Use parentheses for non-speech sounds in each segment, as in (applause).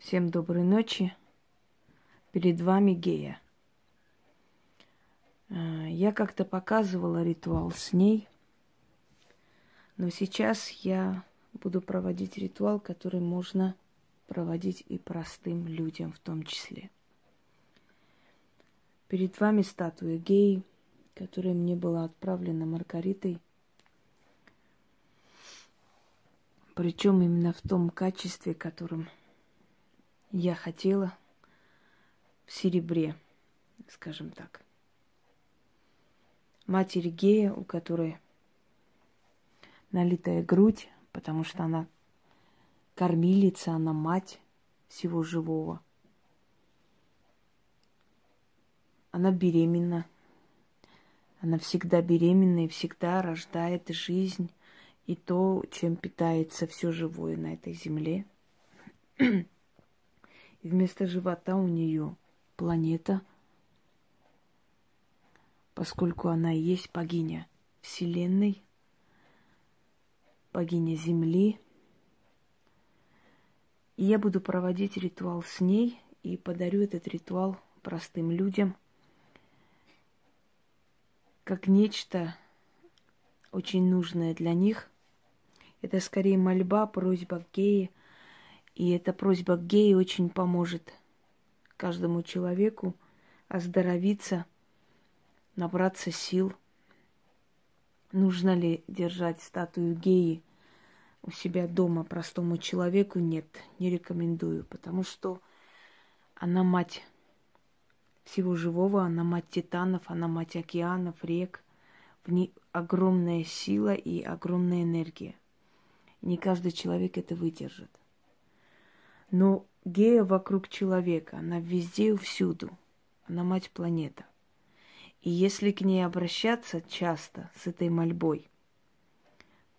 Всем доброй ночи. Перед вами Гея. Э, я как-то показывала ритуал с ней, но сейчас я буду проводить ритуал, который можно проводить и простым людям в том числе. Перед вами статуя Геи, которая мне была отправлена Маргаритой. Причем именно в том качестве, которым я хотела, в серебре, скажем так. Матери Гея, у которой налитая грудь, потому что она кормилица, она мать всего живого. Она беременна. Она всегда беременна и всегда рождает жизнь и то, чем питается все живое на этой земле. (clears throat) И вместо живота у нее планета, поскольку она и есть богиня Вселенной, богиня Земли – и я буду проводить ритуал с ней и подарю этот ритуал простым людям как нечто очень нужное для них. Это скорее мольба, просьба к геи. И эта просьба к геи очень поможет каждому человеку оздоровиться, набраться сил. Нужно ли держать статую геи у себя дома простому человеку нет, не рекомендую, потому что она мать всего живого, она мать титанов, она мать океанов, рек. В ней огромная сила и огромная энергия. Не каждый человек это выдержит. Но гея вокруг человека, она везде и всюду. Она мать планета. И если к ней обращаться часто с этой мольбой,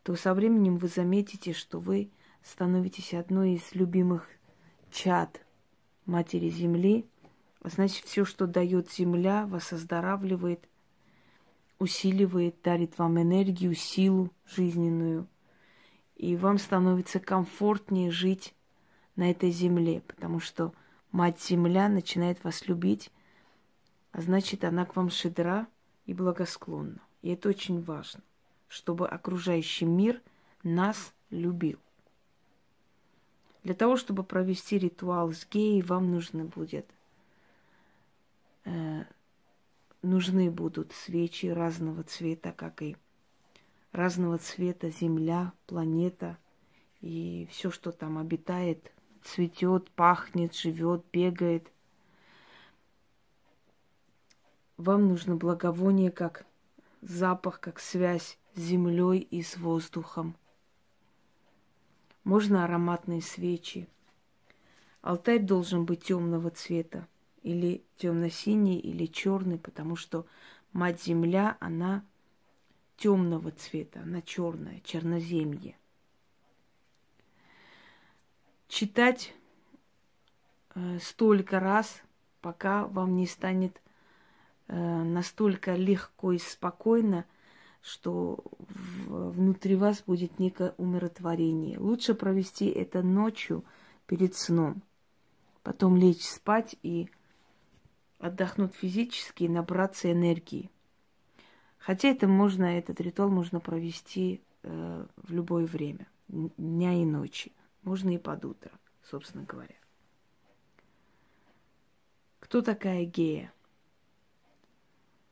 то со временем вы заметите, что вы становитесь одной из любимых чад Матери Земли. Значит, все, что дает Земля, вас оздоравливает, усиливает, дарит вам энергию, силу жизненную. И вам становится комфортнее жить на этой земле, потому что Мать Земля начинает вас любить, а значит, она к вам шедра и благосклонна. И это очень важно чтобы окружающий мир нас любил. Для того, чтобы провести ритуал с геей, вам нужно будет э, нужны будут свечи разного цвета, как и разного цвета земля, планета и все, что там обитает, цветет, пахнет, живет, бегает. Вам нужно благовоние как запах, как связь с землей и с воздухом. Можно ароматные свечи. Алтарь должен быть темного цвета, или темно-синий, или черный, потому что мать земля, она темного цвета, она черная, черноземье. Читать э, столько раз, пока вам не станет Э, настолько легко и спокойно, что в, внутри вас будет некое умиротворение. Лучше провести это ночью перед сном, потом лечь спать и отдохнуть физически и набраться энергии. Хотя это можно, этот ритуал можно провести э, в любое время, дня и ночи. Можно и под утро, собственно говоря. Кто такая гея?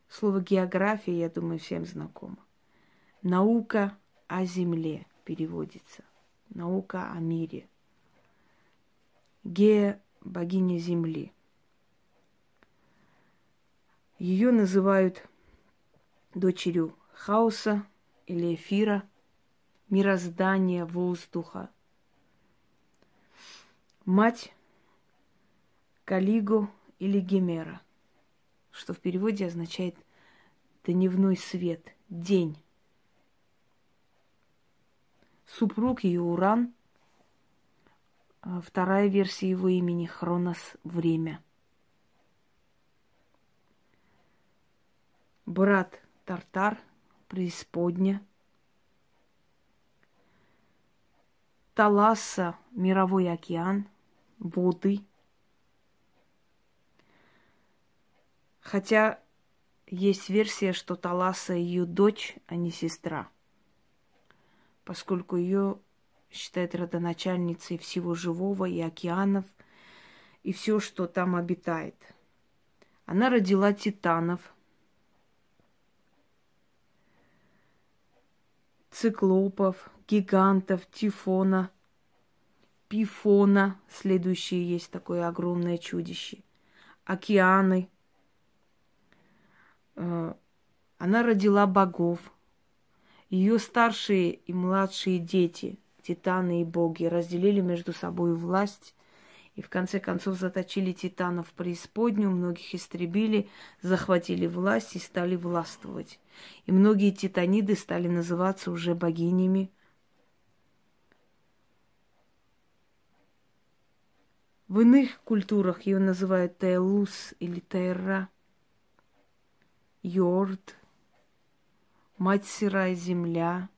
Слово география, я думаю, всем знакомо. Наука о Земле переводится. Наука о мире. Гея – богиня Земли. Ее называют дочерью хаоса или эфира, мироздания, воздуха. Мать Калигу или Гемера – что в переводе означает дневной свет, день. Супруг ее Уран, а вторая версия его имени Хронос – время. Брат Тартар – преисподня. Таласа – мировой океан, воды. Хотя есть версия, что Таласа ее дочь, а не сестра, поскольку ее считают родоначальницей всего живого и океанов, и все, что там обитает. Она родила титанов, циклопов, гигантов, тифона, пифона, следующее есть такое огромное чудище, океаны – Э, она родила богов. Ее старшие и младшие дети, титаны и боги, разделили между собой власть и в конце концов заточили титанов в преисподнюю, многих истребили, захватили власть и стали властвовать. И многие титаниды стали называться уже богинями. В иных культурах ее называют Тейлус или Тейра – Йорд, Мать сырая земля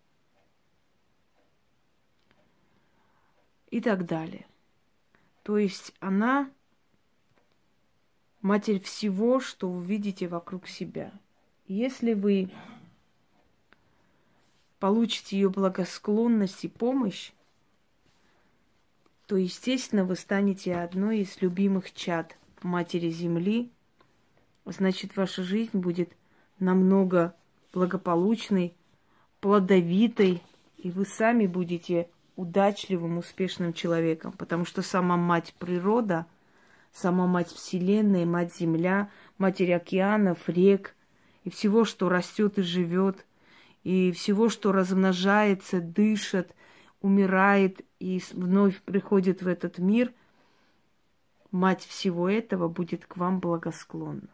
и так далее. То есть она матерь всего, что вы видите вокруг себя. Если вы получите ее благосклонность и помощь, то, естественно, вы станете одной из любимых чад Матери Земли – значит, ваша жизнь будет намного благополучной, плодовитой, и вы сами будете удачливым, успешным человеком, потому что сама мать природа, сама мать Вселенной, мать Земля, матерь океанов, рек и всего, что растет и живет, и всего, что размножается, дышит, умирает и вновь приходит в этот мир, мать всего этого будет к вам благосклонна.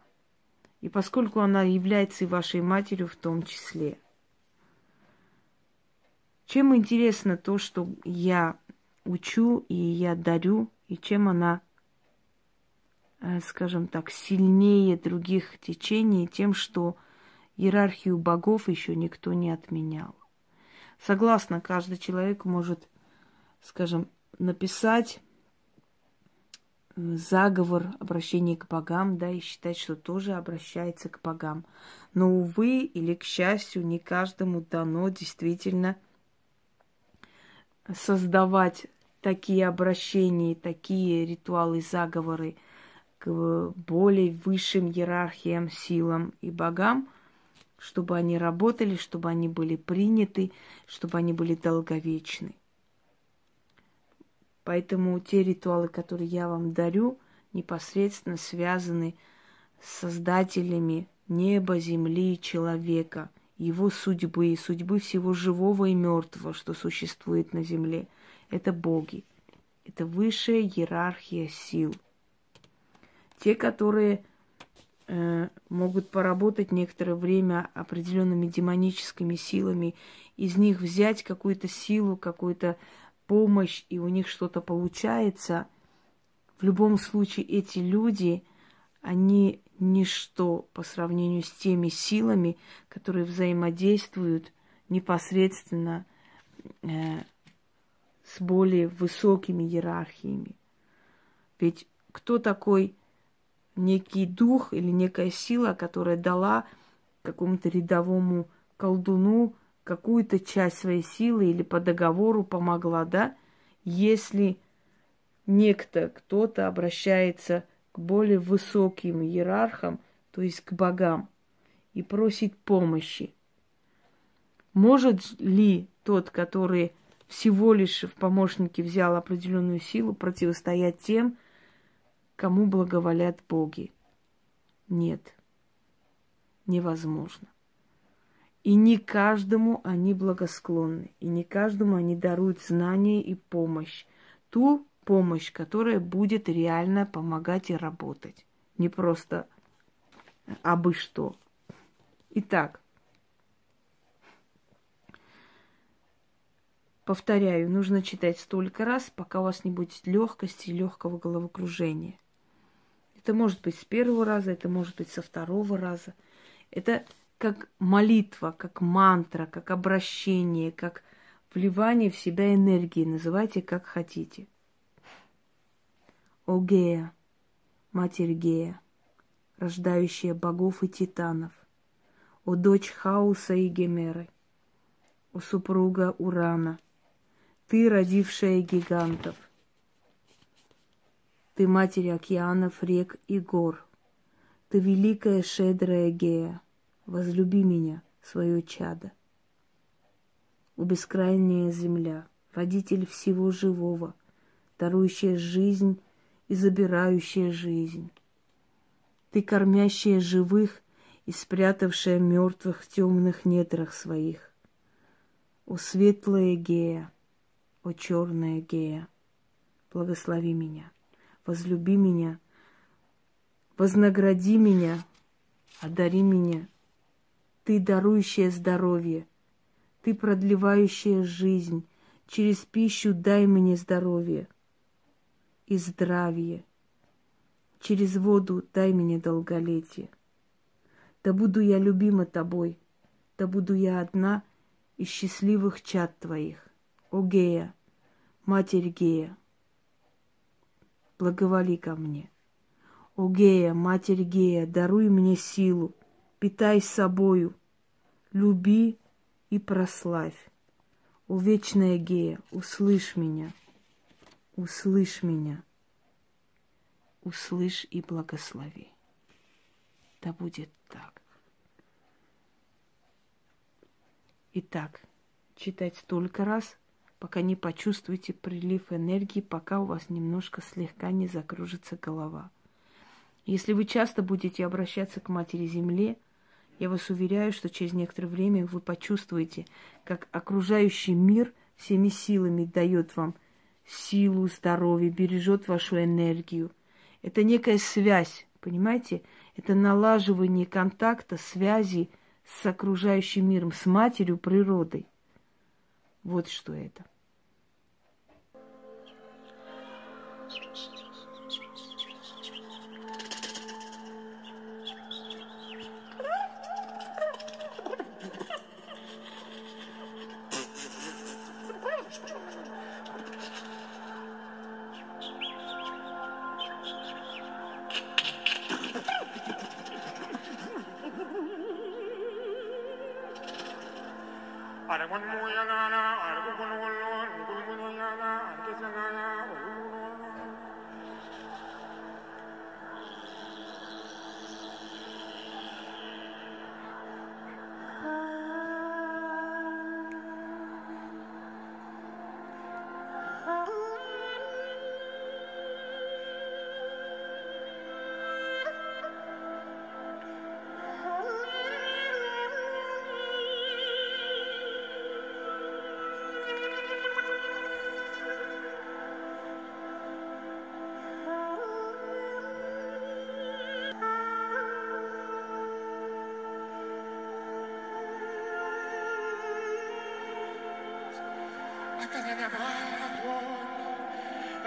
И поскольку она является и вашей матерью в том числе. Чем интересно то, что я учу и я дарю, и чем она, э, скажем так, сильнее других течений, тем, что иерархию богов еще никто не отменял. Согласно, каждый человек может, скажем, написать заговор обращения к богам, да, и считать, что тоже обращается к богам. Но, увы, или к счастью, не каждому дано действительно создавать такие обращения, такие ритуалы, заговоры к более высшим иерархиям, силам и богам, чтобы они работали, чтобы они были приняты, чтобы они были долговечны. Поэтому те ритуалы, которые я вам дарю, непосредственно связаны с создателями неба, земли человека, его судьбы и судьбы всего живого и мертвого, что существует на земле. Это боги. Это высшая иерархия сил. Те, которые могут поработать некоторое время определенными демоническими силами, из них взять какую-то силу, какую-то помощь, и у них что-то получается, в любом случае эти люди, они ничто по сравнению с теми силами, которые взаимодействуют непосредственно э, с более высокими иерархиями. Ведь кто такой некий дух или некая сила, которая дала какому-то рядовому колдуну какую-то часть своей силы или по договору помогла, да, если некто, кто-то обращается к более высоким иерархам, то есть к богам, и просит помощи. Может ли тот, который всего лишь в помощнике взял определенную силу, противостоять тем, кому благоволят боги? Нет, невозможно. И не каждому они благосклонны, и не каждому они даруют знания и помощь. Ту помощь, которая будет реально помогать и работать. Не просто абы что. Итак, повторяю, нужно читать столько раз, пока у вас не будет легкости и легкого головокружения. Это может быть с первого раза, это может быть со второго раза. Это как молитва, как мантра, как обращение, как вливание в себя энергии, называйте как хотите. О Гея, Матерь Гея, рождающая богов и титанов, о дочь Хаоса и Гемеры, о супруга Урана, ты, родившая гигантов, ты матерь океанов, рек и гор, ты великая шедрая Гея, возлюби меня, свое чадо. О бескрайняя земля, родитель всего живого, дарующая жизнь и забирающая жизнь. Ты кормящая живых и спрятавшая мертвых в темных недрах своих. О светлая Гея, о черная Гея, благослови меня, возлюби меня, вознагради меня, одари меня. Ты дарующая здоровье, ты продлевающая жизнь, через пищу дай мне здоровье и здравие. Через воду дай мне долголетие. Да буду я любима тобой, да буду я одна из счастливых чад твоих. О Гея, Матерь Гея, благоволи ко мне. О Гея, Матерь Гея, даруй мне силу, питай собою, люби и прославь. О вечная Гея, услышь меня, услышь меня услышь и благослови. Да будет так. Итак, читать столько раз, пока не почувствуете прилив энергии, пока у вас немножко слегка не закружится голова. Если вы часто будете обращаться к Матери Земле, я вас уверяю, что через некоторое время вы почувствуете, как окружающий мир всеми силами дает вам силу, здоровье, бережет вашу энергию – это некая связь, понимаете? Это налаживание контакта, связи с окружающим миром, с матерью, природой. Вот что это.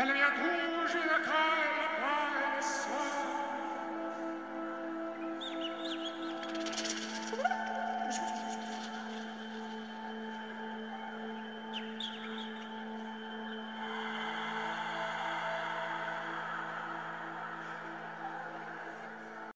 la mia croce la calma e il